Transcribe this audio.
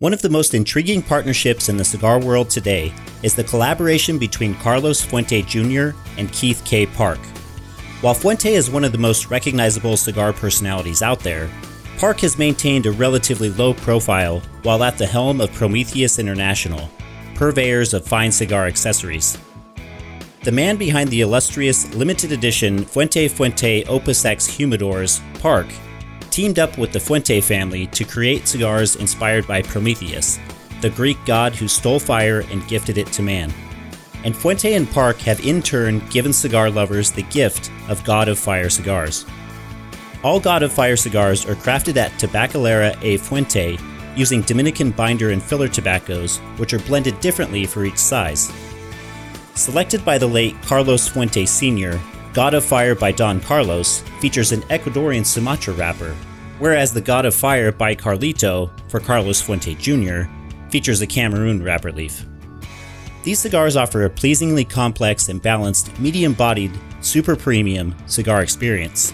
One of the most intriguing partnerships in the cigar world today is the collaboration between Carlos Fuente Jr. and Keith K. Park. While Fuente is one of the most recognizable cigar personalities out there, Park has maintained a relatively low profile while at the helm of Prometheus International, purveyors of fine cigar accessories. The man behind the illustrious limited edition Fuente Fuente Opus X humidors, Park, teamed up with the Fuente family to create cigars inspired by Prometheus, the Greek god who stole fire and gifted it to man. And Fuente and Park have in turn given cigar lovers the gift of God of Fire cigars. All God of Fire cigars are crafted at Tabacalera A Fuente using Dominican binder and filler tobaccos, which are blended differently for each size. Selected by the late Carlos Fuente Sr., God of Fire by Don Carlos features an Ecuadorian Sumatra wrapper whereas The God of Fire by Carlito, for Carlos Fuente Jr., features a Cameroon wrapper leaf. These cigars offer a pleasingly complex and balanced, medium bodied, super premium cigar experience.